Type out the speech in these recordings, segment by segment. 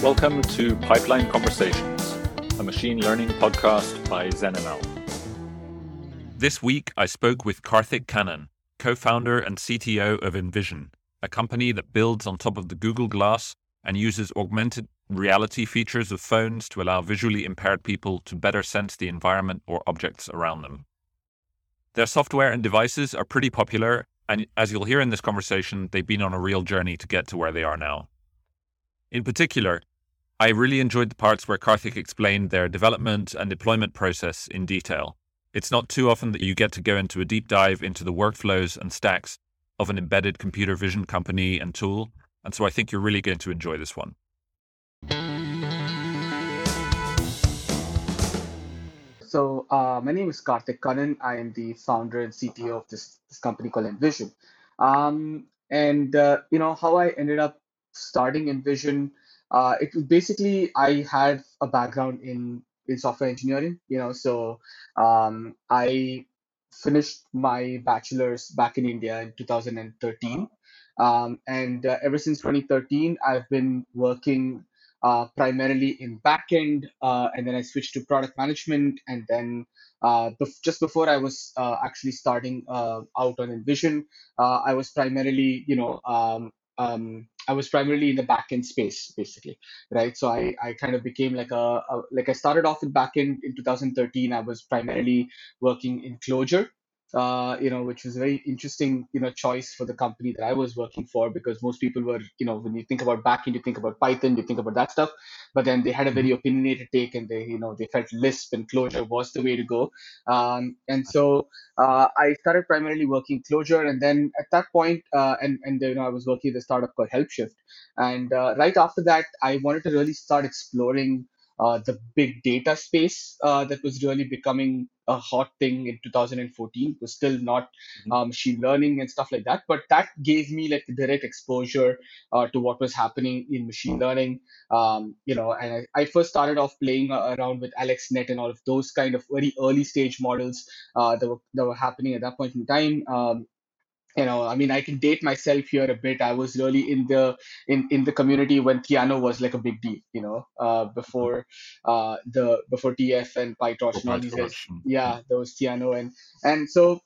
Welcome to Pipeline Conversations, a machine learning podcast by ZenML. This week, I spoke with Karthik Kannan, co founder and CTO of Envision, a company that builds on top of the Google Glass and uses augmented reality features of phones to allow visually impaired people to better sense the environment or objects around them. Their software and devices are pretty popular, and as you'll hear in this conversation, they've been on a real journey to get to where they are now. In particular, I really enjoyed the parts where Karthik explained their development and deployment process in detail. It's not too often that you get to go into a deep dive into the workflows and stacks of an embedded computer vision company and tool, and so I think you're really going to enjoy this one. So, uh, my name is Karthik Kannan. I am the founder and CTO of this, this company called Envision. Um, and, uh, you know, how I ended up starting Envision uh, it basically I had a background in in software engineering, you know, so um, I finished my bachelor's back in India in 2013. Um, and uh, ever since 2013, I've been working uh, primarily in backend, uh, and then I switched to product management. And then uh, bef- just before I was uh, actually starting uh, out on Envision, uh, I was primarily, you know, um, um, I was primarily in the backend space, basically, right? So I, I kind of became like a, a like I started off in backend in 2013. I was primarily working in Clojure, uh, you know, which was a very interesting, you know, choice for the company that I was working for because most people were, you know, when you think about backend, you think about Python, you think about that stuff, but then they had a very opinionated take and they, you know, they felt Lisp and Clojure was the way to go. Um, and so uh, I started primarily working Clojure, and then at that point, uh, and and you know, I was working at a startup called HelpShift, and uh, right after that, I wanted to really start exploring uh, the big data space uh, that was really becoming a hot thing in 2014 was still not um, machine learning and stuff like that but that gave me like direct exposure uh, to what was happening in machine learning. Um, you know and I, I, first started off playing around with AlexNet and all of those kind of very early stage models uh, that were that were happening at that point in time. Um, you know i mean i can date myself here a bit. I was really in the in in the community when Theano was like a big deal you know uh, before uh, the before tf and pytorch and all these guys. Yeah there was Theano and and so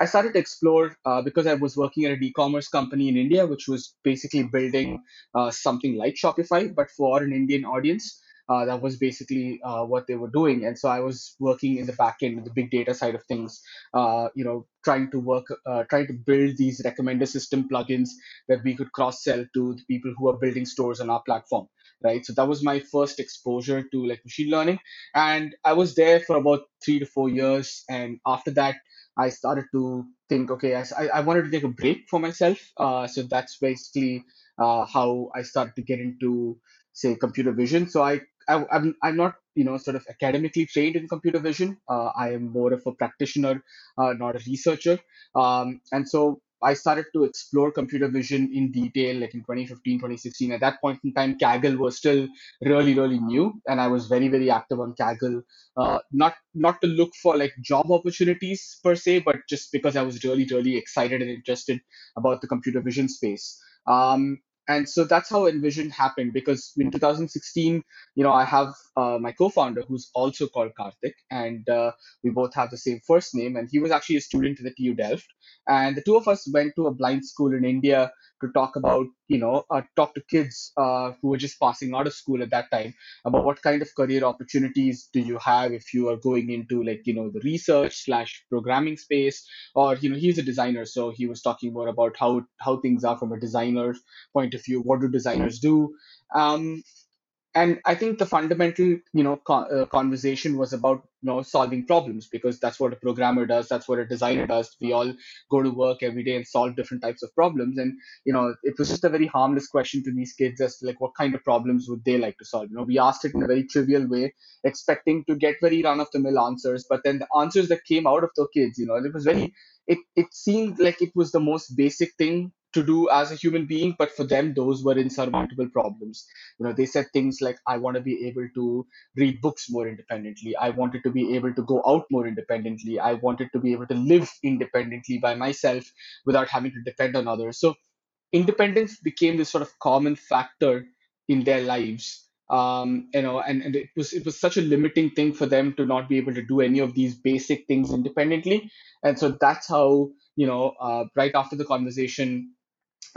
I started to explore uh, because I was working at an e-commerce company in India, which was basically building uh, something like Shopify, but for an Indian audience. Uh, that was basically uh, what they were doing. And so I was working in the back backend, the big data side of things, uh, you know, trying to work, uh, trying to build these recommender system plugins that we could cross sell to the people who are building stores on our platform. Right. So that was my first exposure to like machine learning. And I was there for about three to four years. And after that, I started to think, okay, I, I wanted to take a break for myself. Uh, so that's basically uh, how I started to get into, say, computer vision. So I I, I'm I'm not you know sort of academically trained in computer vision. Uh, I am more of a practitioner, uh, not a researcher. Um, and so I started to explore computer vision in detail, like in 2015, 2016. At that point in time, Kaggle was still really, really new, and I was very, very active on Kaggle. Uh, not not to look for like job opportunities per se, but just because I was really, really excited and interested about the computer vision space. Um, and so that's how envision happened because in 2016 you know i have uh, my co-founder who's also called karthik and uh, we both have the same first name and he was actually a student at the tu delft. And the two of us went to a blind school in india to talk about, you know, uh, talk to kids uh, who were just passing out of school at that time about what kind of career opportunities do you have if you are going into like, you know, the research slash programming space, or you know, he's a designer, so he was talking more about how how things are from a designer's point of view. What do designers do? Um, and I think the fundamental, you know, co- uh, conversation was about, you know, solving problems because that's what a programmer does. That's what a designer does. We all go to work every day and solve different types of problems. And you know, it was just a very harmless question to these kids as to like what kind of problems would they like to solve. You know, we asked it in a very trivial way, expecting to get very run-of-the-mill answers. But then the answers that came out of the kids, you know, it was very, it it seemed like it was the most basic thing to do as a human being but for them those were insurmountable problems. You know they said things like i want to be able to read books more independently. I wanted to be able to go out more independently. I wanted to be able to live independently by myself without having to depend on others. So independence became this sort of common factor in their lives. Um, you know, and, and it was it was such a limiting thing for them to not be able to do any of these basic things independently, and so that's how you know uh, right after the conversation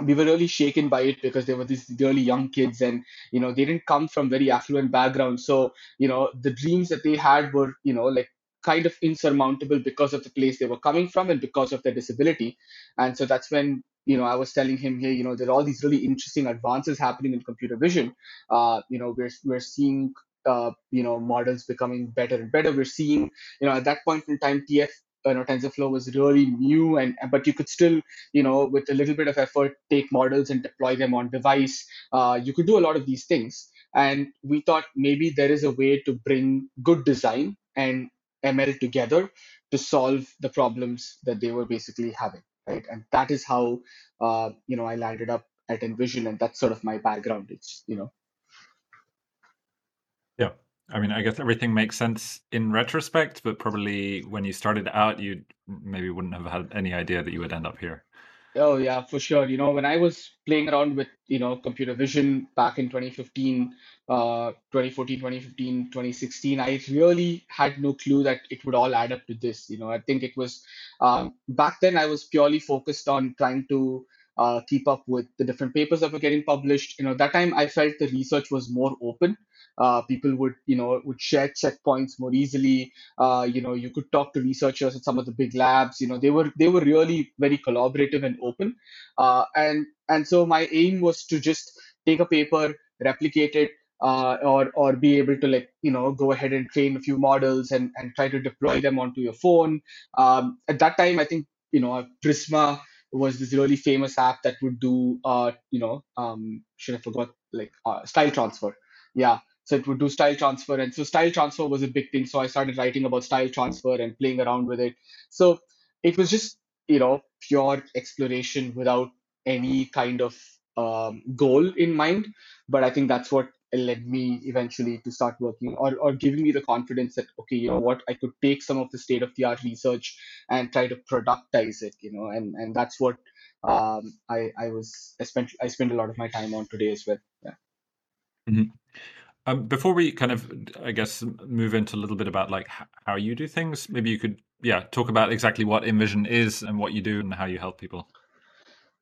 we were really shaken by it because they were these really young kids and you know they didn't come from very affluent backgrounds. So you know the dreams that they had were you know like kind of insurmountable because of the place they were coming from and because of their disability. And so that's when you know i was telling him here you know there are all these really interesting advances happening in computer vision. Uh, you know we're we're seeing uh, you know models becoming better and better. We're seeing you know at that point in time tf you know TensorFlow was really new, and but you could still, you know, with a little bit of effort, take models and deploy them on device. Uh, you could do a lot of these things, and we thought maybe there is a way to bring good design and ML together to solve the problems that they were basically having, right? And that is how, uh, you know, I landed up at Envision, and that's sort of my background. It's you know. I mean, I guess everything makes sense in retrospect, but probably when you started out, you maybe wouldn't have had any idea that you would end up here. Oh yeah, for sure. You know, when I was playing around with, you know, computer vision back in 2015, uh, 2014, 2015, 2016, I really had no clue that it would all add up to this. You know, I think it was um, back then I was purely focused on trying to uh, keep up with the different papers that were getting published. You know, that time I felt the research was more open. Uh, people would, you know, would share checkpoints more easily. Uh, you know, you could talk to researchers at some of the big labs. You know, they were they were really very collaborative and open. Uh, and and so my aim was to just take a paper, replicate it, uh, or or be able to like you know go ahead and train a few models and and try to deploy them onto your phone. Um, at that time, I think you know Prisma was this really famous app that would do uh you know um should I forgot like uh, style transfer. Yeah, so it would do style transfer, and so style transfer was a big thing. So I started writing about style transfer and playing around with it. So it was just you know pure exploration without any kind of um, goal in mind. But I think that's what led me eventually to start working or, or giving me the confidence that okay you know what i could take some of the state of the art research and try to productize it you know and and that's what um, i i was i spent i spent a lot of my time on today as well yeah mm-hmm. um, before we kind of i guess move into a little bit about like how you do things maybe you could yeah talk about exactly what envision is and what you do and how you help people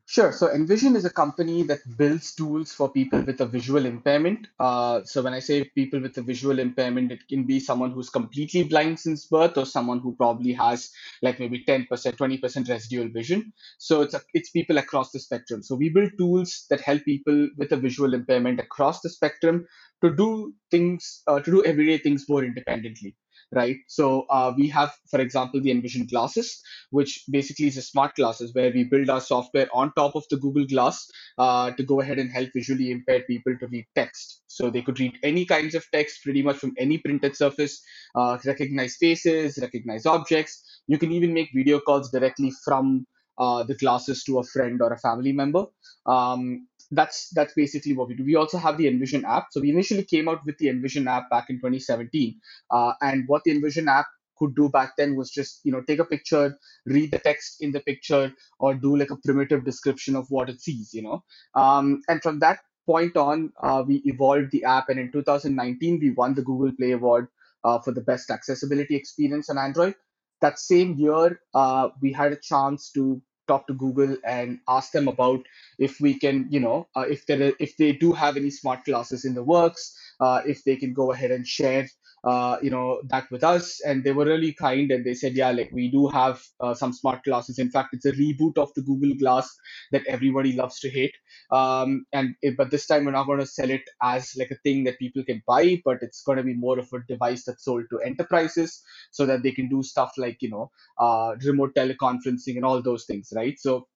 Sure. So Envision is a company that builds tools for people with a visual impairment. Uh, so when I say people with a visual impairment, it can be someone who's completely blind since birth or someone who probably has like maybe 10%, 20% residual vision. So it's a, it's people across the spectrum. So we build tools that help people with a visual impairment across the spectrum to do things, uh, to do everyday things more independently right? So uh, we have, for example, the Envision glasses, which basically is a smart glasses where we build our software on top of the Google Glass uh, to go ahead and help visually impaired people to read text. So they could read any kinds of text pretty much from any printed surface, uh, recognize faces, recognize objects. You can even make video calls directly from uh, the glasses to a friend or a family member. Um, that's that's basically what we do. We also have the Envision app. So we initially came out with the Envision app back in 2017, uh, and what the Envision app could do back then was just you know take a picture, read the text in the picture, or do like a primitive description of what it sees. You know, um, and from that point on, uh, we evolved the app, and in 2019 we won the Google Play Award uh, for the best accessibility experience on Android. That same year, uh, we had a chance to talk to Google and ask them about if we can, you know, uh, if there if they do have any smart glasses in the works, uh, if they can go ahead and share uh, you know that with us and they were really kind and they said yeah like we do have uh, some smart glasses in fact it's a reboot of the google glass that everybody loves to hate. Um, and it, but this time we're not going to sell it as like a thing that people can buy but it's going to be more of a device that's sold to enterprises so that they can do stuff like you know uh, remote teleconferencing and all those things right? So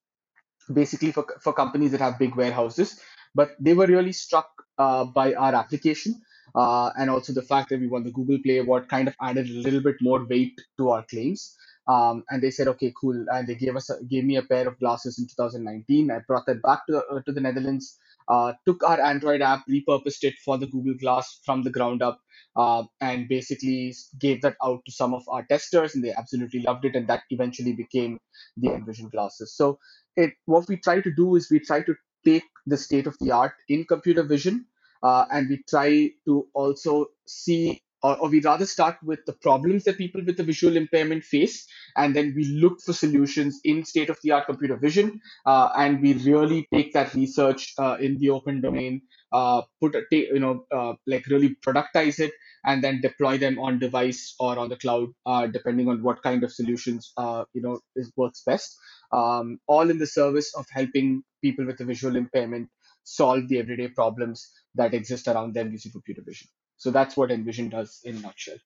basically for, for companies that have big warehouses but they were really struck uh, by our application uh, and also the fact that we won the Google Play Award kind of added a little bit more weight to our claims. Um, and they said, okay, cool. And they gave us a, gave me a pair of glasses in 2019. I brought that back to, uh, to the Netherlands, uh, took our Android app, repurposed it for the Google Glass from the ground up, uh, and basically gave that out to some of our testers, and they absolutely loved it. And that eventually became the Envision glasses. So it what we try to do is we try to take the state of the art in computer vision uh, and we try to also see or, or we rather start with the problems that people with the visual impairment face and then we look for solutions in state of the art computer vision uh, and we really take that research uh, in the open domain uh, put a you know uh, like really productize it and then deploy them on device or on the cloud uh, depending on what kind of solutions uh, you know is works best. Um, all in the service of helping people with a visual impairment solve the everyday problems that exist around them using computer vision so that's what Envision does in a nutshell.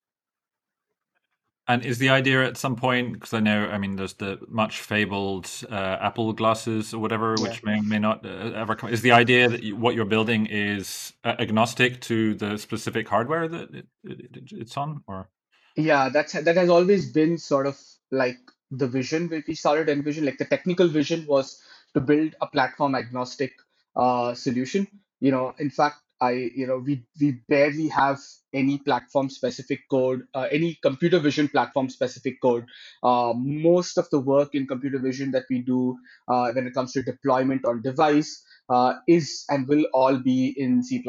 And is the idea at some point, because I know, I mean, there's the much fabled uh, Apple glasses or whatever, which yeah. may may not uh, ever come. Is the idea that you, what you're building is uh, agnostic to the specific hardware that it, it, it's on, or? Yeah, that's that has always been sort of like the vision when we started Envision. Like the technical vision was to build a platform agnostic uh, solution. You know, in fact, I, you know, we we barely have any platform specific code, uh, any computer vision platform specific code. Uh, most of the work in computer vision that we do uh, when it comes to deployment on device uh, is and will all be in C++.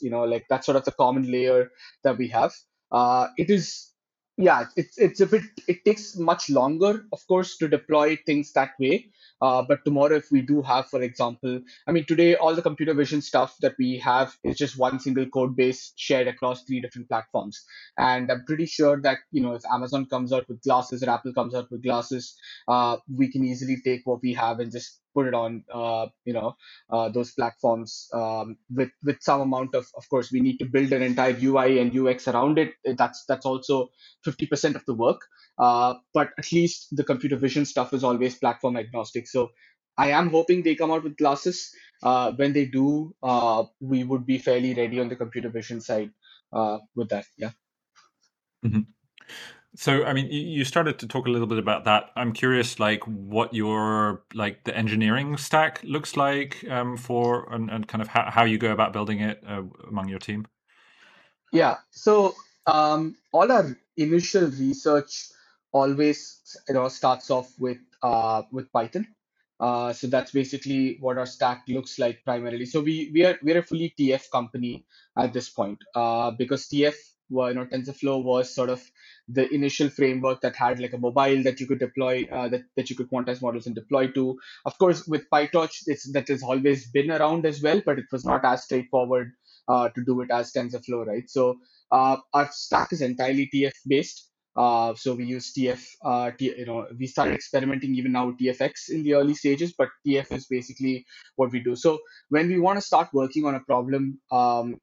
You know, like that's sort of the common layer that we have. Uh, it is yeah it's it's a bit it takes much longer of course to deploy things that way uh, but tomorrow if we do have for example i mean today all the computer vision stuff that we have is just one single code base shared across three different platforms. And i'm pretty sure that you know if amazon comes out with glasses or apple comes out with glasses uh, we can easily take what we have and just put it on uh, you know uh, those platforms um, with with some amount of of course we need to build an entire UI and UX around it. That's that's also 50% of the work. Uh, but at least the computer vision stuff is always platform agnostic. So I am hoping they come out with glasses. Uh, when they do uh, we would be fairly ready on the computer vision side uh, with that. Yeah. Mm-hmm. So, I mean, you started to talk a little bit about that. I'm curious, like, what your like the engineering stack looks like um, for, and, and kind of how, how you go about building it uh, among your team. Yeah. So, um, all our initial research always you know starts off with uh, with Python. Uh, so that's basically what our stack looks like primarily. So we we are we're a fully TF company at this point uh, because TF well, you know TensorFlow was sort of the initial framework that had like a mobile that you could deploy uh, that, that you could quantize models and deploy to. Of course with pytorch it's, that has always been around as well but it was not as straightforward uh, to do it as tensorflow right? So uh, our stack is entirely tf based. Uh, so we use TF, uh, T, you know, we started experimenting even now with TFX in the early stages, but TF is basically what we do. So when we want to start working on a problem, um,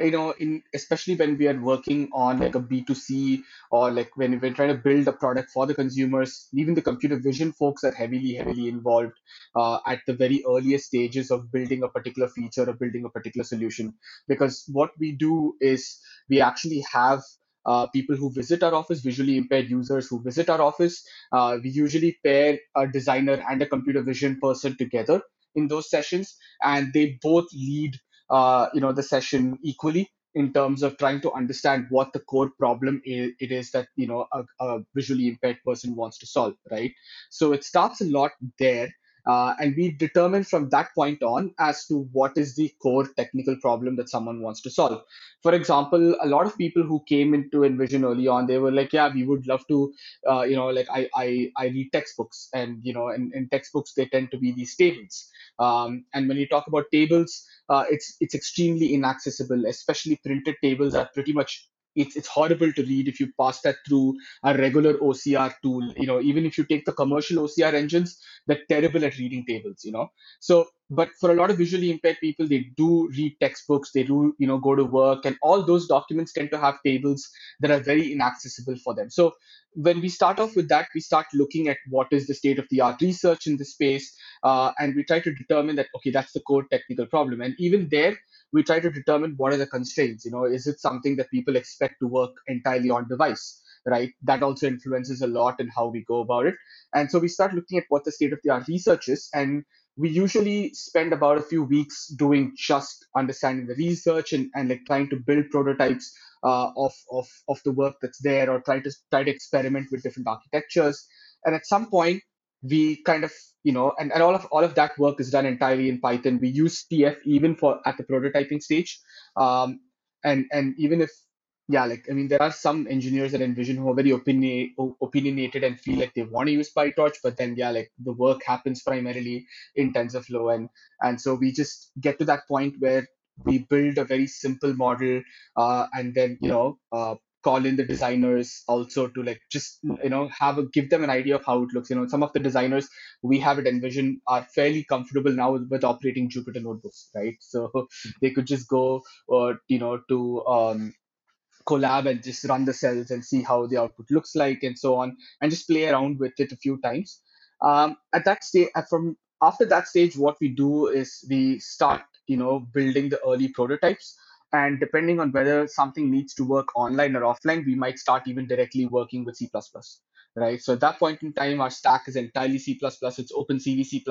you know in especially when we are working on like a b2c or like when we're trying to build a product for the consumers even the computer vision folks are heavily heavily involved uh, at the very earliest stages of building a particular feature or building a particular solution because what we do is we actually have uh, people who visit our office, visually impaired users who visit our office. Uh, we usually pair a designer and a computer vision person together in those sessions, and they both lead uh, you know the session equally in terms of trying to understand what the core problem is, it is that you know a, a, visually impaired person wants to solve right? So it starts a lot there uh, and we determine from that point on as to what is the core technical problem that someone wants to solve. For example, a lot of people who came into Envision early on, they were like, yeah, we would love to, uh, you know, like I, I, I read textbooks and, you know, in, in textbooks, they tend to be these tables. Um, and when you talk about tables, uh, it's, it's extremely inaccessible, especially printed tables are pretty much it's it's horrible to read if you pass that through a regular OCR tool. You know, even if you take the commercial OCR engines, they're terrible at reading tables. You know, so but for a lot of visually impaired people, they do read textbooks, they do you know go to work, and all those documents tend to have tables that are very inaccessible for them. So when we start off with that, we start looking at what is the state of the art research in this space, uh, and we try to determine that okay, that's the core technical problem, and even there we try to determine what are the constraints. You know, is it something that people expect to work entirely on device? Right, that also influences a lot in how we go about it. And so we start looking at what the state of the art research is, and we usually spend about a few weeks doing just understanding the research and, and like trying to build prototypes uh, of, of of the work that's there or try to try to experiment with different architectures and at some point we kind of you know and, and all of all of that work is done entirely in python. We use tf even for at the prototyping stage. Um, and and even if yeah like i mean there are some engineers at envision who are very opinion, opinionated and feel like they want to use pytorch but then yeah like the work happens primarily in tensorflow and and so we just get to that point where we build a very simple model uh, and then you know uh, call in the designers also to like just you know have a give them an idea of how it looks. You know some of the designers we have at envision are fairly comfortable now with, operating jupyter notebooks right? So they could just go uh, you know to um, Colab and just run the cells and see how the output looks like and so on and just play around with it a few times. Um, at that stage from after that stage what we do is we start you know building the early prototypes and depending on whether something needs to work online or offline we might start even directly working with c++ right? So at that point in time our stack is entirely c++ it's opencv c++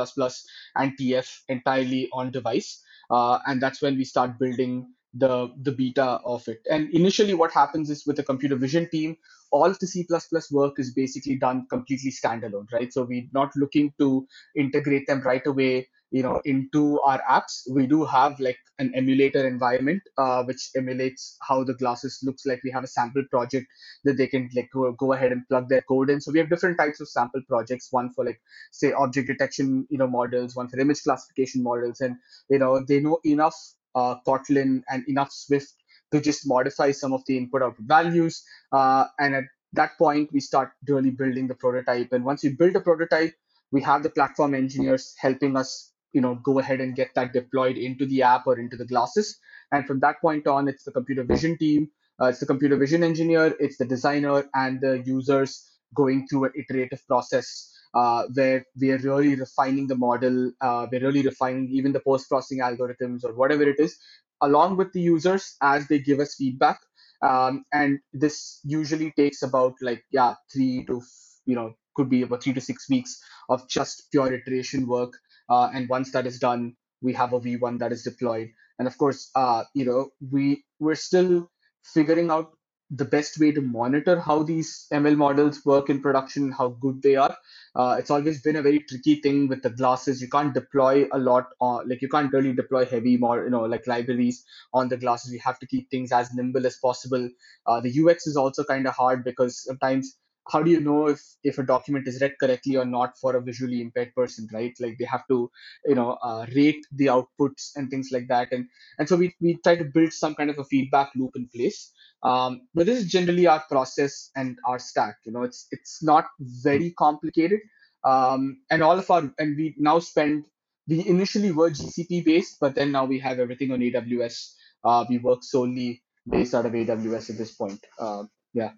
and tf entirely on device. Uh, and that's when we start building the the beta of it. And initially what happens is with the computer vision team all of the c++ work is basically done completely standalone right? So we're not looking to integrate them right away you know into our apps. We do have like an emulator environment uh, which emulates how the glasses looks like. We have a sample project that they can like go, go ahead and plug their code in. So we have different types of sample projects. One for like say object detection you know models. One for image classification models. And you know they know enough uh, kotlin and enough swift to just modify some of the input output values. Uh, and at that point we start really building the prototype. And once we build a prototype we have the platform engineers helping us you know go ahead and get that deployed into the app or into the glasses. And from that point on it's the computer vision team uh, it's the computer vision engineer it's the designer and the users going through an iterative process uh, where we are really refining the model uh, we're really refining even the post processing algorithms or whatever it is along with the users as they give us feedback. Um, and this usually takes about like yeah three to you know could be about three to six weeks of just pure iteration work uh, and once that is done, we have a V1 that is deployed. And of course, uh, you know, we we're still figuring out the best way to monitor how these ML models work in production, how good they are. Uh, it's always been a very tricky thing with the glasses. You can't deploy a lot, on, like you can't really deploy heavy, more you know, like libraries on the glasses. You have to keep things as nimble as possible. Uh, the UX is also kind of hard because sometimes how do you know if if a document is read correctly or not for a visually impaired person right? Like they have to you know uh, rate the outputs and things like that. And and so we, we try to build some kind of a feedback loop in place. Um, but this is generally our process and our stack you know it's it's not very complicated. Um, and all of our and we now spend we initially were gcp based but then now we have everything on aws uh, we work solely based out of aws at this point. Uh, yeah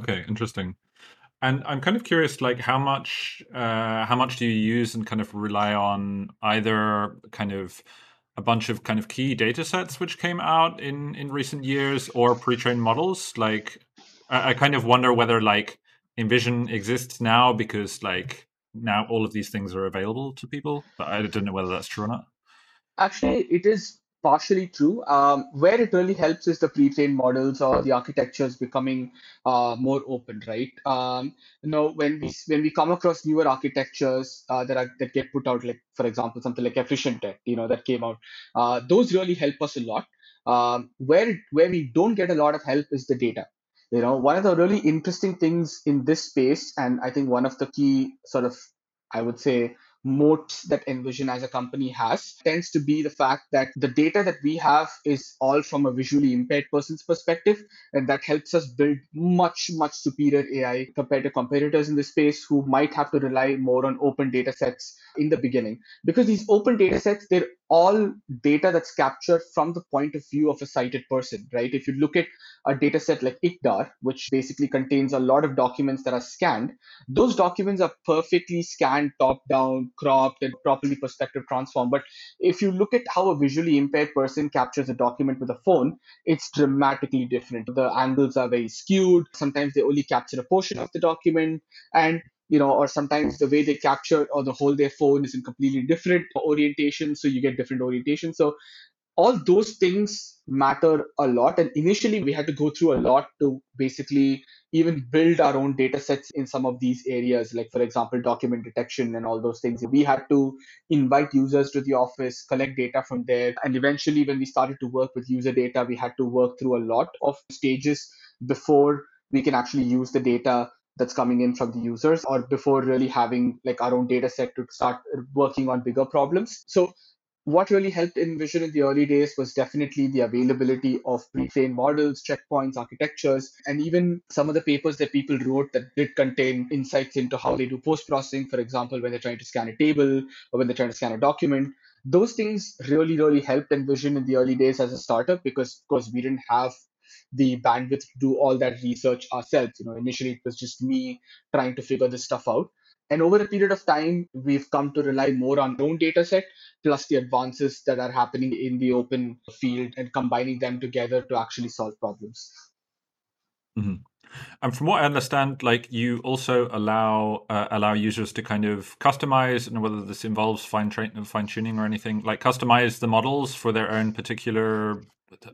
Okay, interesting. And I'm kind of curious, like how much uh, how much do you use and kind of rely on either kind of a bunch of kind of key data sets which came out in in recent years or pre-trained models? Like I, I kind of wonder whether like Envision exists now because like now all of these things are available to people, but I don't know whether that's true or not. Actually, it is partially true. Um, where it really helps is the pre-trained models or the architectures becoming uh, more open, right? Um, you know, when we when we come across newer architectures uh, that are that get put out, like for example, something like EfficientDet, you know, that came out, uh, those really help us a lot. Um, where where we don't get a lot of help is the data. You know, one of the really interesting things in this space, and I think one of the key sort of, I would say, moat that Envision as a company has tends to be the fact that the data that we have is all from a visually impaired person's perspective. And that helps us build much, much superior AI compared to competitors in the space who might have to rely more on open data sets in the beginning. Because these open data sets, they're all data that's captured from the point of view of a sighted person, right? If you look at a data set like ICDAR, which basically contains a lot of documents that are scanned, those documents are perfectly scanned top down, cropped, and properly perspective transformed. But if you look at how a visually impaired person captures a document with a phone, it's dramatically different. The angles are very skewed. Sometimes they only capture a portion of the document. And you know, or sometimes the way they capture or the hold their phone is in completely different orientation, so you get different orientation. So all those things matter a lot. And initially, we had to go through a lot to basically even build our own data sets in some of these areas, like, for example, document detection and all those things. We had to invite users to the office, collect data from there. And eventually, when we started to work with user data, we had to work through a lot of stages before we can actually use the data that's coming in from the users or before really having like our own data set to start working on bigger problems so what really helped Envision in the early days was definitely the availability of pre-trained models, checkpoints, architectures, and even some of the papers that people wrote that did contain insights into how they do post-processing, for example, when they're trying to scan a table or when they're trying to scan a document. Those things really, really helped Envision in the early days as a startup because, of course, we didn't have the bandwidth to do all that research ourselves. You know, initially it was just me trying to figure this stuff out. And over a period of time, we've come to rely more on our own data set, plus the advances that are happening in the open field and combining them together to actually solve problems. Mm-hmm. And from what I understand, like you also allow uh, allow users to kind of customize, and whether this involves fine tra- fine tuning or anything, like customize the models for their own particular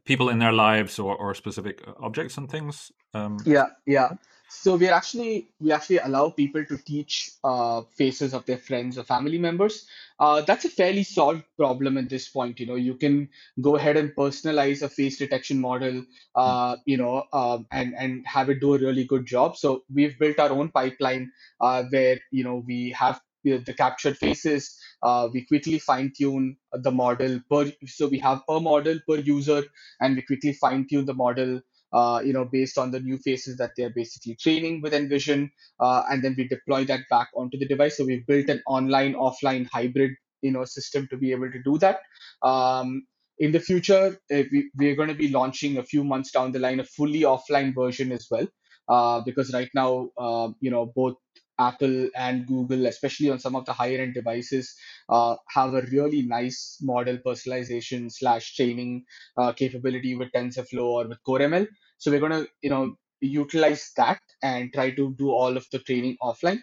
people in their lives or, or specific objects and things. Um, yeah, yeah. So we are actually we actually allow people to teach uh, faces of their friends or family members. Uh, that's a fairly solved problem at this point. You know, you can go ahead and personalize a face detection model. Uh, you know, um, and and have it do a really good job. So we've built our own pipeline uh, where you know we have the captured faces. Uh, we quickly fine tune the model per. So we have a model per user, and we quickly fine tune the model uh, you know, based on the new faces that they're basically training with Envision, uh, and then we deploy that back onto the device. So we've built an online offline hybrid, you know, system to be able to do that. Um, in the future, uh, we, we're going to be launching a few months down the line a fully offline version as well, uh, because right now, uh, you know, both Apple and Google, especially on some of the higher end devices, uh, have a really nice model personalization slash training uh, capability with TensorFlow or with CoreML. So we're going to, you know, utilize that and try to do all of the training offline.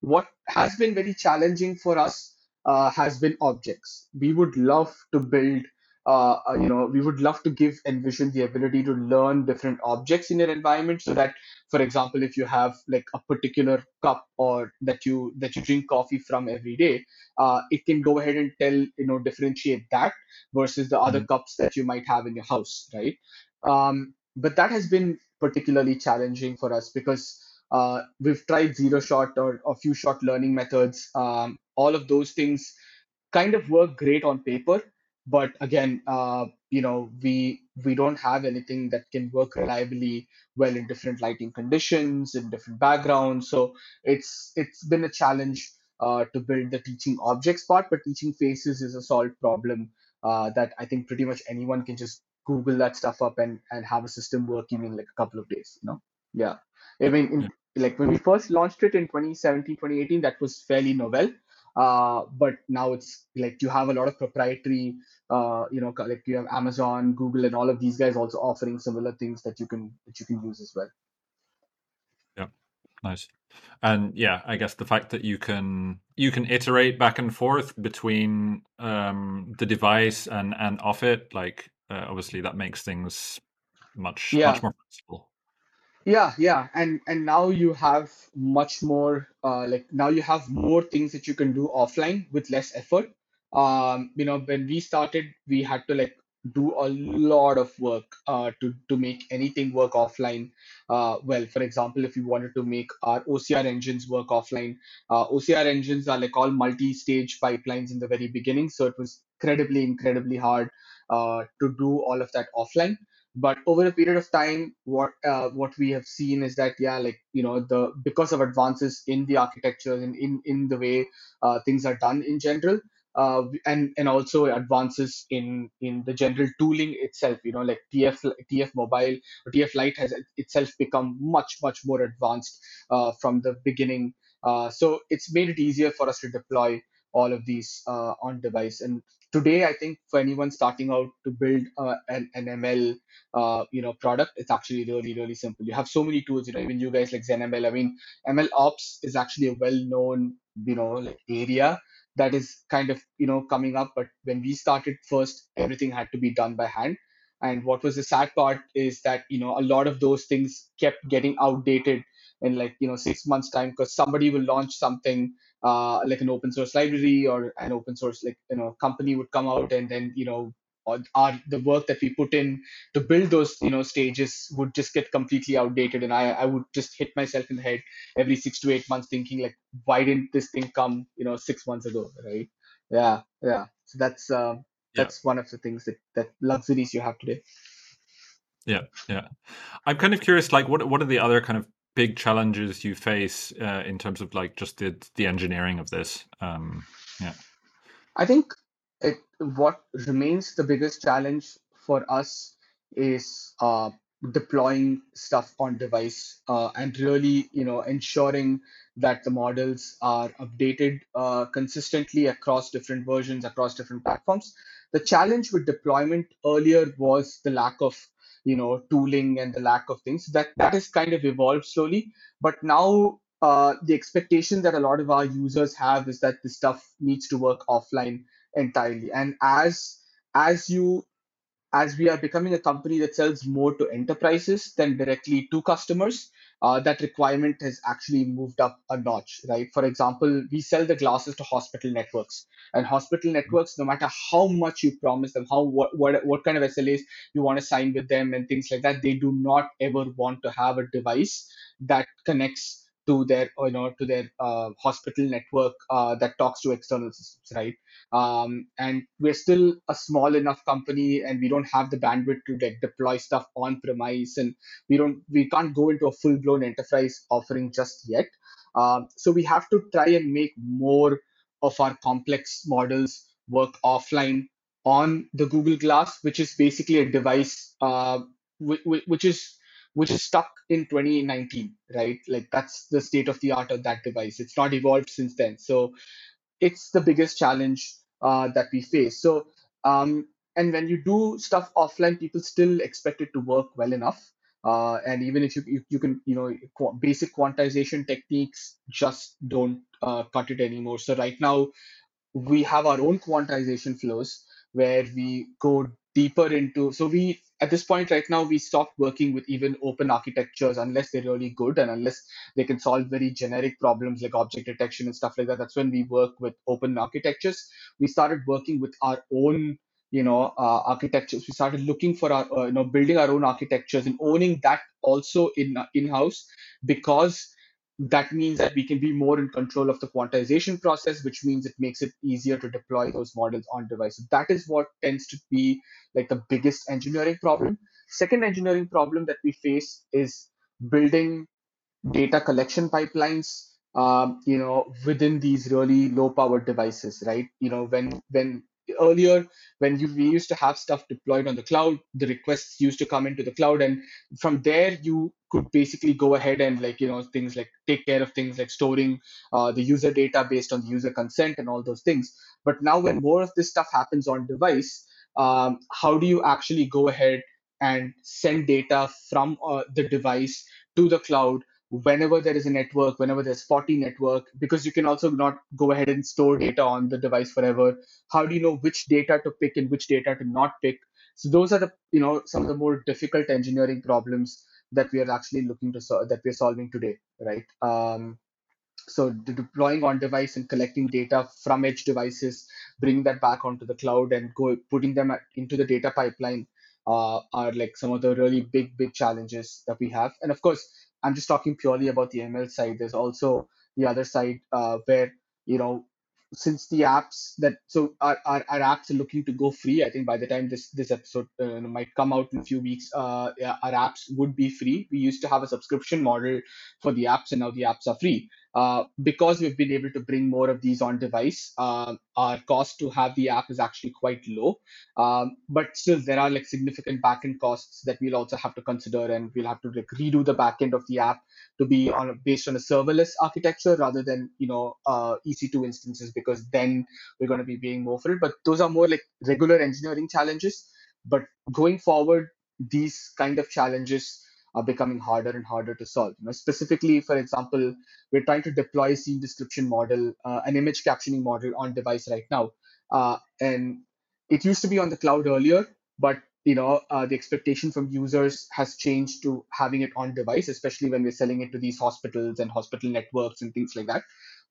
What has been very challenging for us uh, has been objects. We would love to build uh, you know, we would love to give Envision the ability to learn different objects in your environment so that, for example, if you have like a particular cup or that you that you drink coffee from every day, uh, it can go ahead and tell, you know, differentiate that versus the other mm-hmm. cups that you might have in your house, right? Um, but that has been particularly challenging for us because uh, we've tried zero shot or a few shot learning methods. Um, all of those things kind of work great on paper, but again uh, you know we we don't have anything that can work reliably well in different lighting conditions in different backgrounds. So it's it's been a challenge uh, to build the teaching objects part but teaching faces is a solved problem uh, that i think pretty much anyone can just google that stuff up and and have a system working in like a couple of days you know? Yeah. I mean in, like when we first launched it in 2017 2018 that was fairly novel uh, but now it's like you have a lot of proprietary uh, you know like you have amazon google and all of these guys also offering similar things that you can that you can use as well. Yeah. Nice. And yeah i guess the fact that you can you can iterate back and forth between um, the device and and off it like uh, obviously that makes things much yeah. much more flexible yeah yeah. And and now you have much more uh, like now you have more things that you can do offline with less effort. Um you know when we started we had to like do a lot of work uh, to to make anything work offline. Uh, well for example if you wanted to make our ocr engines work offline uh, ocr engines are like all multi-stage pipelines in the very beginning. So it was incredibly incredibly hard uh, to do all of that offline but over a period of time what uh, what we have seen is that yeah like you know the because of advances in the architecture and in in the way uh, things are done in general uh, and and also advances in in the general tooling itself you know like tf tf mobile or tf lite has itself become much much more advanced uh, from the beginning. Uh, so it's made it easier for us to deploy all of these uh, on device. And today, I think for anyone starting out to build uh, an, an ML, uh, you know, product, it's actually really, really simple. You have so many tools, you know, even you guys like ZenML. I mean, ML Ops is actually a well-known, you know, like area. that is kind of you know coming up but when we started first everything had to be done by hand and what was the sad part is that you know a lot of those things kept getting outdated in like you know six months time because somebody will launch something uh, like an open source library or an open source like you know company would come out and then you know our the work that we put in to build those you know stages would just get completely outdated. And i i would just hit myself in the head every six to eight months thinking like why didn't this thing come you know six months ago right? Yeah yeah. So that's uh, that's yeah. one of the things that that luxuries you have today. Yeah yeah. I'm kind of curious like what what are the other kind of big challenges you face uh, in terms of like just the the engineering of this um yeah. I think it what remains the biggest challenge for us is uh, deploying stuff on device uh, and really you know ensuring that the models are updated uh, consistently across different versions across different platforms. The challenge with deployment earlier was the lack of you know tooling and the lack of things that that has kind of evolved slowly but now uh, the expectation that a lot of our users have is that this stuff needs to work offline entirely. And as as you as we are becoming a company that sells more to enterprises than directly to customers, uh, that requirement has actually moved up a notch, right? For example, we sell the glasses to hospital networks, and hospital networks, no matter how much you promise them, how what what, what kind of SLAs you want to sign with them, and things like that, they do not ever want to have a device that connects to their you know to their uh, hospital network uh, that talks to external systems right? Um, and we're still a small enough company and we don't have the bandwidth to like deploy stuff on premise and we don't we can't go into a full blown enterprise offering just yet. Um, so we have to try and make more of our complex models work offline on the google glass which is basically a device uh, which, which is which is stuck in 2019, right? Like that's the state of the art of that device. It's not evolved since then. So it's the biggest challenge uh, that we face. So um, and when you do stuff offline, people still expect it to work well enough. Uh, and even if you, you, you can you know basic quantization techniques just don't uh, cut it anymore. So right now we have our own quantization flows where we go deeper into so we at this point right now we stopped working with even open architectures unless they're really good and unless they can solve very generic problems like object detection and stuff like that. That's when we work with open architectures. We started working with our own you know uh, architectures. We started looking for our uh, you know building our own architectures and owning that also in in house because that means that we can be more in control of the quantization process, which means it makes it easier to deploy those models on device. So that is what tends to be like the biggest engineering problem. Second engineering problem that we face is building data collection pipelines um, you know within these really low powered devices right you know when when earlier when you, we used to have stuff deployed on the cloud the requests used to come into the cloud and from there you could basically go ahead and like you know things like take care of things like storing uh, the user data based on the user consent and all those things. But now when more of this stuff happens on device um, how do you actually go ahead and send data from uh, the device to the cloud whenever there is a network, whenever there's spotty network, because you can also not go ahead and store data on the device forever. How do you know which data to pick and which data to not pick? So those are the you know some of the more difficult engineering problems that we are actually looking to solve that we're solving today, right? Um, so deploying on device and collecting data from edge devices, bringing that back onto the cloud and go putting them into the data pipeline uh, are like some of the really big big challenges that we have. And of course, I'm just talking purely about the ML side. There's also the other side uh, where you know since the apps that so our, our, our, apps are looking to go free i think by the time this this episode uh, might come out in a few weeks uh, our apps would be free we used to have a subscription model for the apps and now the apps are free uh, because we've been able to bring more of these on device, uh, our cost to have the app is actually quite low. Um, but still, there are like significant backend costs that we'll also have to consider, and we'll have to like redo the backend of the app to be on based on a serverless architecture rather than you know uh, EC2 instances, because then we're going to be paying more for it. But those are more like regular engineering challenges. But going forward, these kind of challenges are becoming harder and harder to solve. You know, specifically, for example, we're trying to deploy a scene description model, uh, an image captioning model on device right now, uh, and it used to be on the cloud earlier, but you know uh, the expectation from users has changed to having it on device, especially when we're selling it to these hospitals and hospital networks and things like that.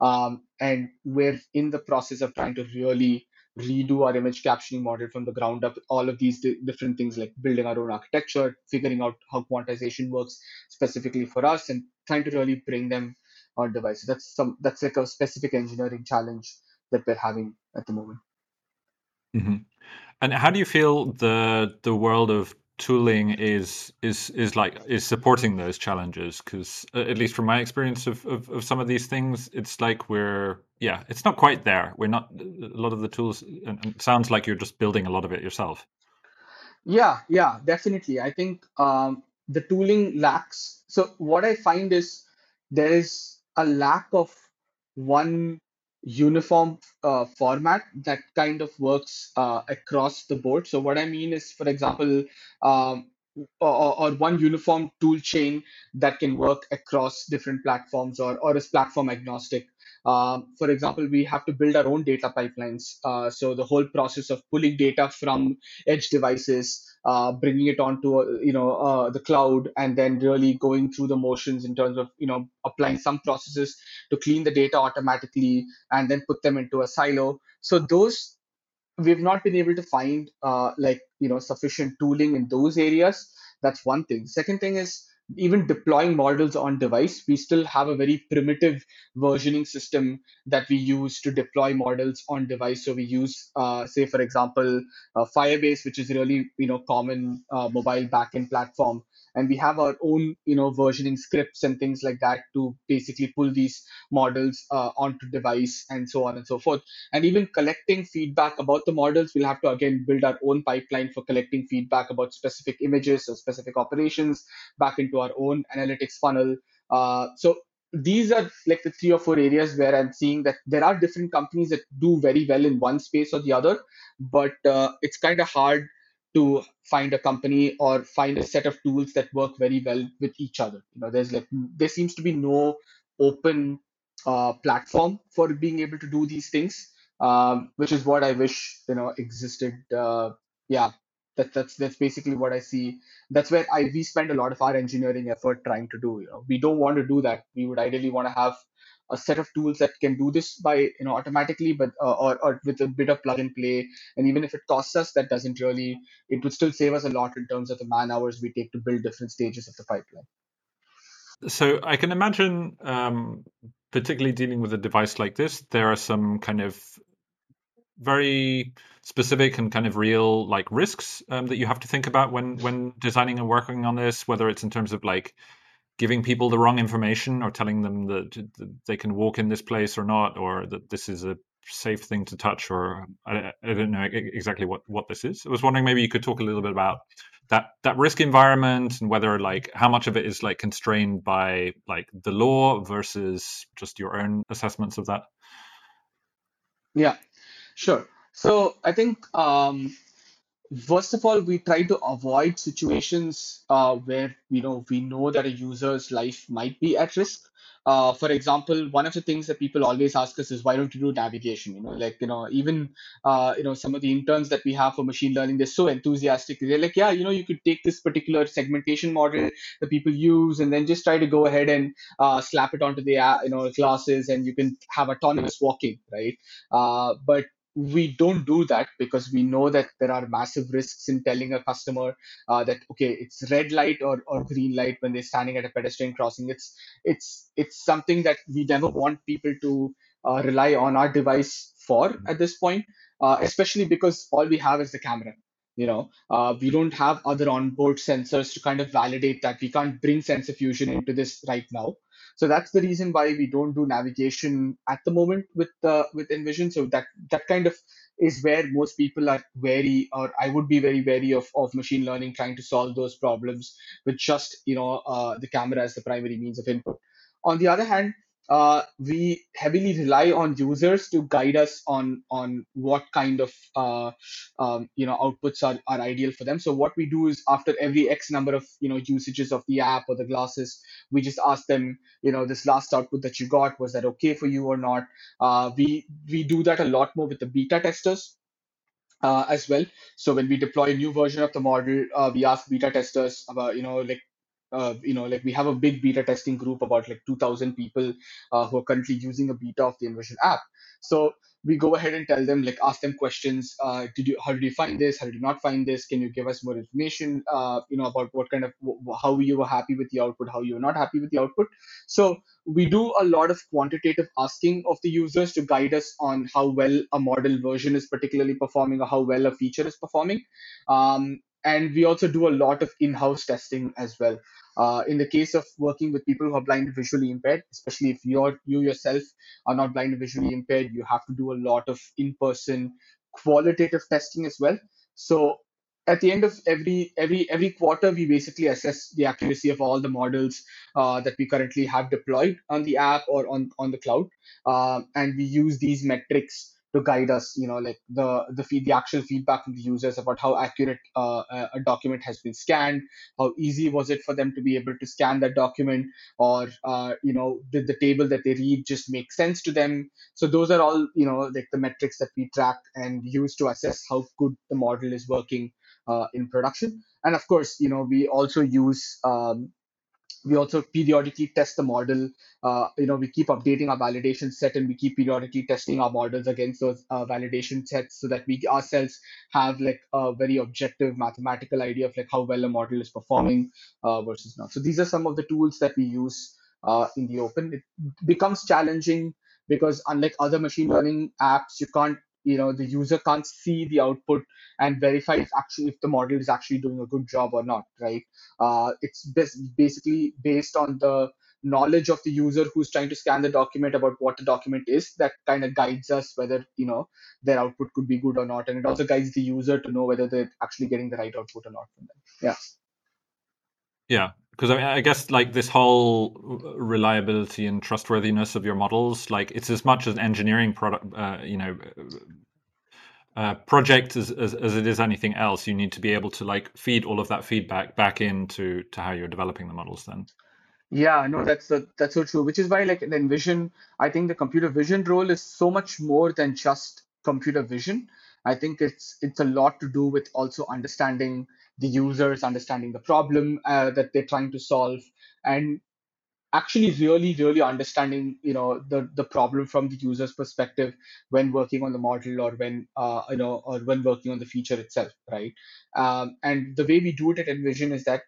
Um, and we're in the process of trying to really redo our image captioning model from the ground up. All of these di- different things like building our own architecture, figuring out how quantization works specifically for us, and trying to really bring them on devices that's some that's like a specific engineering challenge that we're having at the moment. Mm-hmm. And how do you feel the the world of tooling is is is like is supporting those challenges? Because uh, at least from my experience of, of, of some of these things, it's like we're yeah, it's not quite there. We're not a lot of the tools. And sounds like you're just building a lot of it yourself. Yeah, yeah, definitely. I think um, the tooling lacks. So what I find is there is a lack of one uniform uh, format that kind of works uh, across the board. So what I mean is, for example, um, or, or one uniform tool chain that can work across different platforms or, or is platform agnostic. Um, for example, we have to build our own data pipelines. Uh, so the whole process of pulling data from edge devices, uh, bringing it onto uh, you know uh, the cloud, and then really going through the motions in terms of you know applying some processes to clean the data automatically and then put them into a silo. So those we've not been able to find uh, like you know sufficient tooling in those areas that's one thing second thing is even deploying models on device we still have a very primitive versioning system that we use to deploy models on device. So we use uh, say for example uh, firebase which is really you know common uh, mobile backend platform and we have our own you know versioning scripts and things like that to basically pull these models uh, onto device and so on and so forth. And even collecting feedback about the models we'll have to again build our own pipeline for collecting feedback about specific images or specific operations back into our own analytics funnel. Uh, so these are like the three or four areas where i'm seeing that there are different companies that do very well in one space or the other but uh, it's kind of hard to find a company or find a set of tools that work very well with each other. You know, there's like there seems to be no open uh, platform for being able to do these things, um, which is what I wish you know existed. Uh, yeah, that, that's that's basically what I see. That's where I we spend a lot of our engineering effort trying to do. You know, we don't want to do that. We would ideally want to have a set of tools that can do this by you know automatically, but uh, or or with a bit of plug and play. And even if it costs us, that doesn't really it would still save us a lot in terms of the man hours we take to build different stages of the pipeline. So I can imagine, um, particularly dealing with a device like this, there are some kind of very specific and kind of real like risks um, that you have to think about when when designing and working on this whether it's in terms of like giving people the wrong information or telling them that, they can walk in this place or not, or that this is a safe thing to touch, or I, I don't know exactly what, what this is. I was wondering maybe you could talk a little bit about that that risk environment and whether like how much of it is like constrained by like the law versus just your own assessments of that. Yeah, sure. So I think um, First of all, we try to avoid situations uh, where you know we know that a user's life might be at risk. Uh, for example, one of the things that people always ask us is why don't you do navigation? You know, like you know, even uh, you know some of the interns that we have for machine learning, they're so enthusiastic. They're like, yeah, you know, you could take this particular segmentation model that people use, and then just try to go ahead and uh, slap it onto the uh, you know classes, and you can have autonomous walking, right? Uh, but we don't do that because we know that there are massive risks in telling a customer uh, that okay it's red light or, or green light when they're standing at a pedestrian crossing. It's it's it's something that we never want people to uh, rely on our device for at this point uh, especially because all we have is the camera you know. Uh, we don't have other onboard sensors to kind of validate that. We can't bring sensor fusion into this right now so that's the reason why we don't do navigation at the moment with uh, with Envision. So that that kind of is where most people are wary, or I would be very wary of, of machine learning trying to solve those problems with just you know uh, the camera as the primary means of input. On the other hand, uh, we heavily rely on users to guide us on on what kind of uh, um, you know outputs are, are ideal for them. So what we do is after every X number of you know usages of the app or the glasses, we just ask them, you know, this last output that you got was that okay for you or not? Uh, we we do that a lot more with the beta testers. Uh, as well. So when we deploy a new version of the model, uh, we ask beta testers about, you know, like uh, you know, like we have a big beta testing group about like 2,000 people uh, who are currently using a beta of the Envision app. So we go ahead and tell them, like, ask them questions. Uh, did you, how did you find this? How did you not find this? Can you give us more information? Uh, you know, about what kind of, how you were happy with the output, how you were not happy with the output. So we do a lot of quantitative asking of the users to guide us on how well a model version is particularly performing or how well a feature is performing. Um, and we also do a lot of in-house testing as well. Uh, in the case of working with people who are blind and visually impaired, especially if you're you yourself are not blind and visually impaired, you have to do a lot of in-person qualitative testing as well. So at the end of every every every quarter, we basically assess the accuracy of all the models uh, that we currently have deployed on the app or on on the cloud, uh, and we use these metrics to guide us you know like the the feed the actual feedback from the users about how accurate uh, a document has been scanned how easy was it for them to be able to scan that document or uh, you know did the table that they read just make sense to them? So those are all you know like the metrics that we track and use to assess how good the model is working uh, in production. And of course you know we also use um, we also periodically test the model. Uh, you know, we keep updating our validation set and we keep periodically testing our models against those uh, validation sets so that we ourselves have like a very objective mathematical idea of like how well a model is performing uh, versus not. So these are some of the tools that we use uh, in the open. It becomes challenging because unlike other machine learning apps, you can't you know the user can't see the output and verify if actually if the model is actually doing a good job or not right? Uh, it's basically based on the knowledge of the user who's trying to scan the document about what the document is that kind of guides us whether you know their output could be good or not. And it also guides the user to know whether they're actually getting the right output or not from them. Yeah. Yeah because I, mean, I guess like this whole reliability and trustworthiness of your models like it's as much as engineering product uh, you know uh, project as, as, as it is anything else. You need to be able to like feed all of that feedback back into to how you're developing the models then. Yeah no that's the, that's so true which is why like in envision i think the computer vision role is so much more than just computer vision. I think it's it's a lot to do with also understanding the users understanding the problem uh, that they're trying to solve and actually really really understanding you know the the problem from the user's perspective when working on the model or when uh, you know or when working on the feature itself right? Um, and the way we do it at envision is that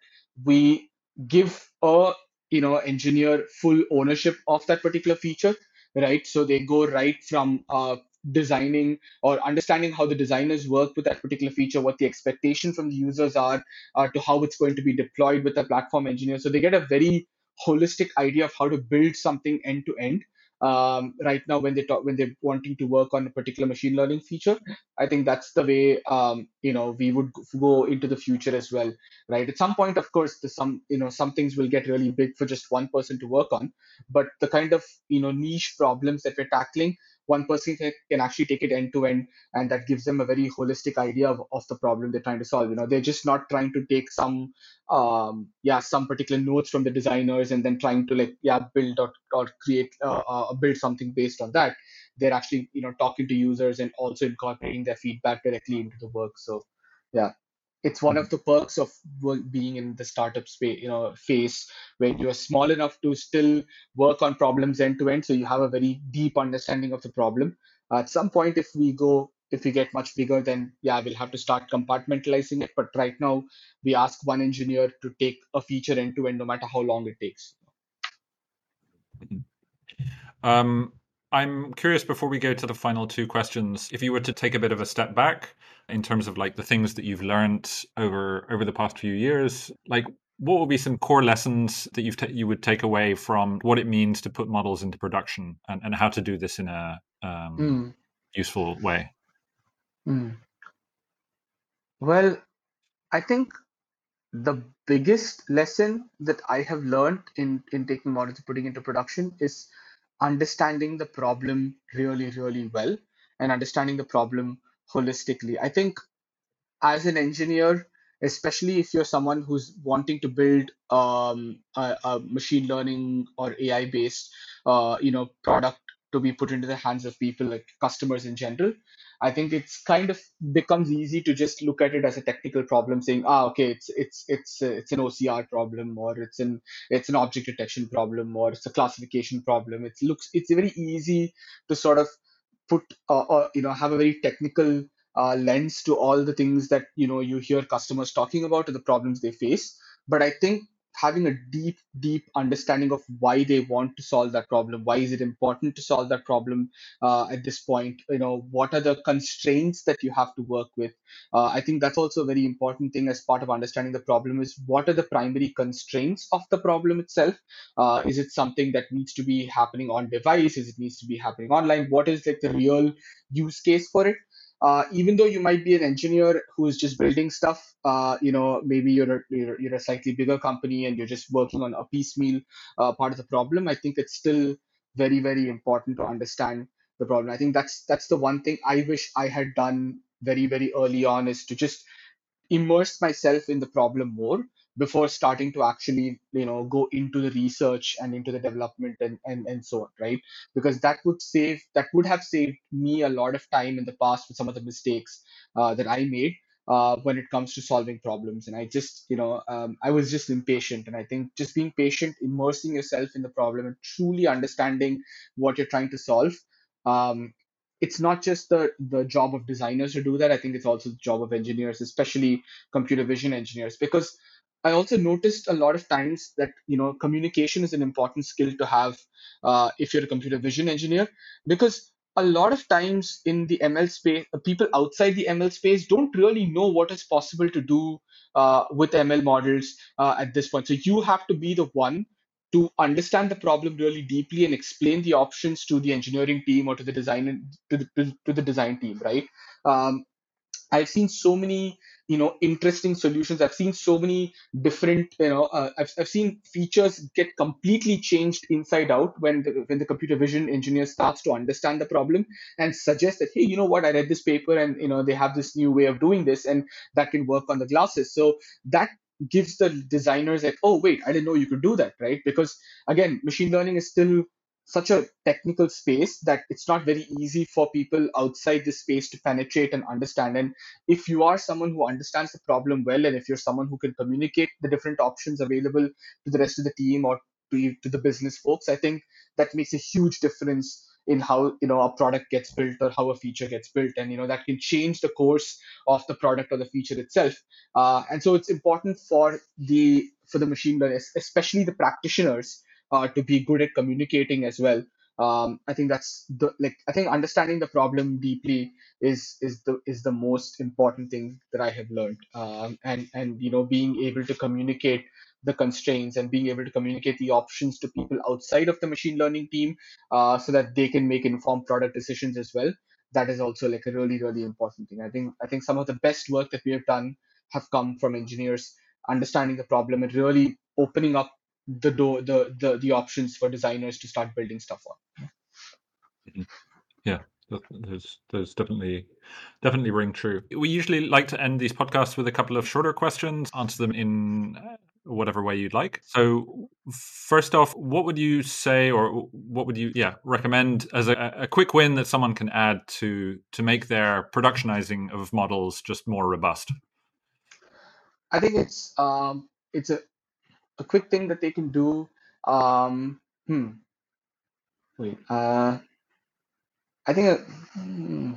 we give a you know engineer full ownership of that particular feature right? So they go right from uh, designing or understanding how the designers work with that particular feature, what the expectation from the users are, uh, to how it's going to be deployed with the platform engineer. So they get a very holistic idea of how to build something end to end. Um, right now, when they talk, when they're wanting to work on a particular machine learning feature, I think that's the way um, you know we would go into the future as well, right? At some point, of course, some you know some things will get really big for just one person to work on, but the kind of you know niche problems that we're tackling one person can, actually take it end to end and that gives them a very holistic idea of, of the problem they're trying to solve. You know they're just not trying to take some um yeah some particular notes from the designers and then trying to like yeah build or, or create uh, uh, build something based on that. They're actually you know talking to users and also incorporating their feedback directly into the work. So yeah it's one of the perks of being in the startup space you know phase where you're small enough to still work on problems end to end so you have a very deep understanding of the problem. At some point if we go if we get much bigger then yeah we'll have to start compartmentalizing it. But right now we ask one engineer to take a feature end to end no matter how long it takes. Um, I'm curious before we go to the final two questions, if you were to take a bit of a step back in terms of like the things that you've learned over over the past few years, like what would be some core lessons that you've you would take away from what it means to put models into production and, and how to do this in a um, mm. useful way? Mm. Well, I think the biggest lesson that I have learned in in taking models and putting into production is understanding the problem really, really well and understanding the problem holistically. I think as an engineer, especially if you're someone who's wanting to build um, a, a machine learning or AI based, uh, you know, product to be put into the hands of people like customers in general, I think it's kind of becomes easy to just look at it as a technical problem, saying, ah, okay, it's it's it's uh, it's an OCR problem, or it's an it's an object detection problem, or it's a classification problem. It looks it's very easy to sort of put uh, or you know have a very technical uh, lens to all the things that you know you hear customers talking about and the problems they face but i think having a deep deep understanding of why they want to solve that problem why is it important to solve that problem uh, at this point you know what are the constraints that you have to work with? Uh, i think that's also a very important thing as part of understanding the problem is what are the primary constraints of the problem itself? Uh, is it something that needs to be happening on device? Is it needs to be happening online? What is like the real use case for it uh, even though you might be an engineer who's just building stuff, uh, you know, maybe you're a, you're, you're, a slightly bigger company and you're just working on a piecemeal uh, part of the problem. I think it's still very, very important to understand the problem. I think that's that's the one thing I wish I had done very, very early on is to just immerse myself in the problem more before starting to actually you know go into the research and into the development and and, and so on right? Because that would save that would have saved me a lot of time in the past with some of the mistakes uh, that i made uh, when it comes to solving problems. And i just you know um, i was just impatient. And i think just being patient immersing yourself in the problem and truly understanding what you're trying to solve um, it's not just the the job of designers to do that. I think it's also the job of engineers especially computer vision engineers. Because i also noticed a lot of times that you know communication is an important skill to have uh, if you're a computer vision engineer because a lot of times in the ml space uh, people outside the ml space don't really know what is possible to do uh, with ml models uh, at this point. So you have to be the one to understand the problem really deeply and explain the options to the engineering team or to the design to the, to, the design team right? Um, i've seen so many you know interesting solutions. I've seen so many different you know uh, I've, I've seen features get completely changed inside out when the when the computer vision engineer starts to understand the problem and suggest that hey you know what i read this paper and you know they have this new way of doing this and that can work on the glasses. So that gives the designers like oh wait i didn't know you could do that right? Because again machine learning is still such a technical space that it's not very easy for people outside this space to penetrate and understand. And if you are someone who understands the problem well and if you're someone who can communicate the different options available to the rest of the team or to, to the business folks i think that makes a huge difference in how you know a product gets built or how a feature gets built. And you know that can change the course of the product or the feature itself. Uh, and so it's important for the for the machine learners especially the practitioners uh, to be good at communicating as well. Um, i think that's the like i think understanding the problem deeply is is the is the most important thing that i have learned. Um, and and you know being able to communicate the constraints and being able to communicate the options to people outside of the machine learning team uh, so that they can make informed product decisions as well that is also like a really really important thing. I think i think some of the best work that we have done have come from engineers understanding the problem and really opening up the door the the, the options for designers to start building stuff on yeah those those definitely definitely ring true we usually like to end these podcasts with a couple of shorter questions answer them in whatever way you'd like. So, first off, what would you say, or what would you, yeah, recommend as a, a quick win that someone can add to to make their productionizing of models just more robust? I think it's um, it's a a quick thing that they can do. Um, hmm. Wait. Uh, I think. Uh, hmm.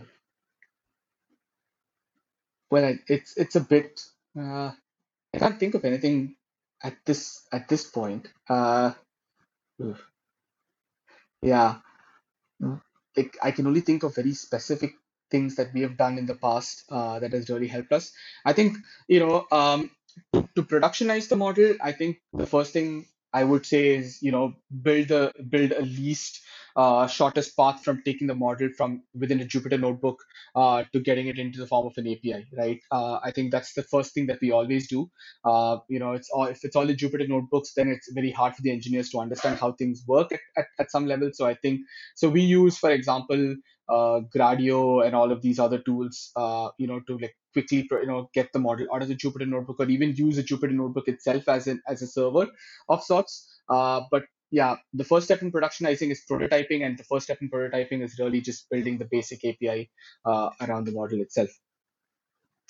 Well, it's it's a bit. Uh, I can't think of anything at this at this point. Uh, yeah, like I can only think of very specific things that we have done in the past uh, that has really helped us. I think you know um, to, productionize the model. I think the first thing I would say is you know build a build a least uh, shortest path from taking the model from within a Jupyter notebook uh, to getting it into the form of an API, right? Uh, I think that's the first thing that we always do. Uh, you know, it's all if it's all in Jupyter notebooks, then it's very hard for the engineers to understand how things work at, at, at some level. So I think so. We use, for example, uh, Gradio and all of these other tools, uh, you know, to like quickly you know get the model out of the Jupyter notebook or even use the Jupyter notebook itself as an as a server of sorts. Uh, but yeah, the first step in productionizing is prototyping, and the first step in prototyping is really just building the basic API uh, around the model itself.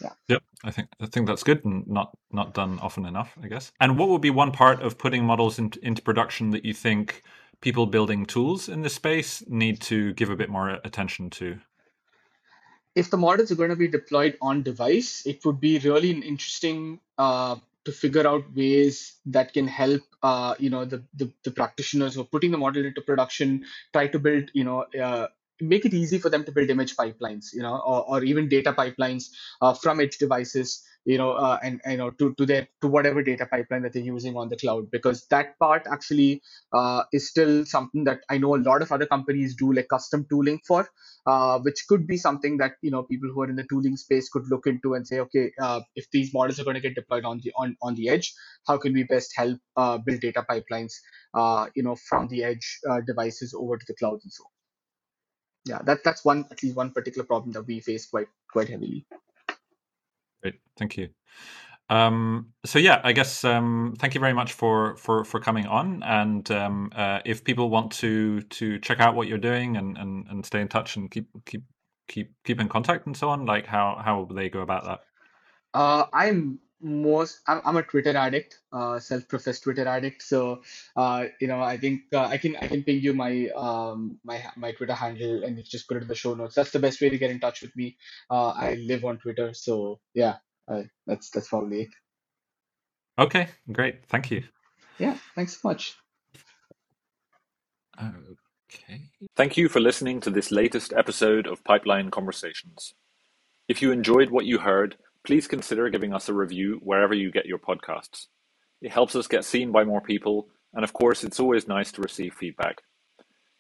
Yeah. Yep. I think I think that's good and not not done often enough, I guess. And what would be one part of putting models into, into production that you think people building tools in this space need to give a bit more attention to? If the models are going to be deployed on device, it would be really interesting uh, to figure out ways that can help uh, you know the, the, the practitioners who are putting the model into production try to build you know uh, make it easy for them to build image pipelines you know or, or even data pipelines uh, from edge devices you know, uh, and you know, to to their to whatever data pipeline that they're using on the cloud, because that part actually uh, is still something that I know a lot of other companies do like custom tooling for, uh, which could be something that you know people who are in the tooling space could look into and say, okay, uh, if these models are going to get deployed on the on on the edge, how can we best help uh, build data pipelines, uh, you know, from the edge devices over to the cloud and so. On. Yeah, that that's one at least one particular problem that we face quite quite heavily. Great, thank you. Um, so yeah, I guess um, thank you very much for for for coming on. And um, uh, if people want to to check out what you're doing and, and and stay in touch and keep keep keep keep in contact and so on, like how how will they go about that? Uh, I'm most I'm, I'm a Twitter addict, uh, self-professed Twitter addict. So uh, you know, I think uh, I can I can ping you my um my my Twitter handle and just put it in the show notes. That's the best way to get in touch with me. Uh, I live on Twitter, so yeah, uh, that's that's probably it. Okay, great. Thank you. Yeah, thanks so much. Okay. Thank you for listening to this latest episode of Pipeline Conversations. If you enjoyed what you heard Please consider giving us a review wherever you get your podcasts. It helps us get seen by more people, and of course, it's always nice to receive feedback.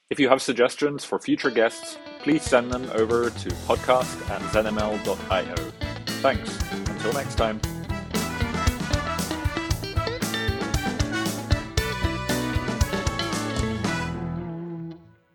If you have suggestions for future guests, please send them over to podcast at zenml.io. Thanks. Until next time.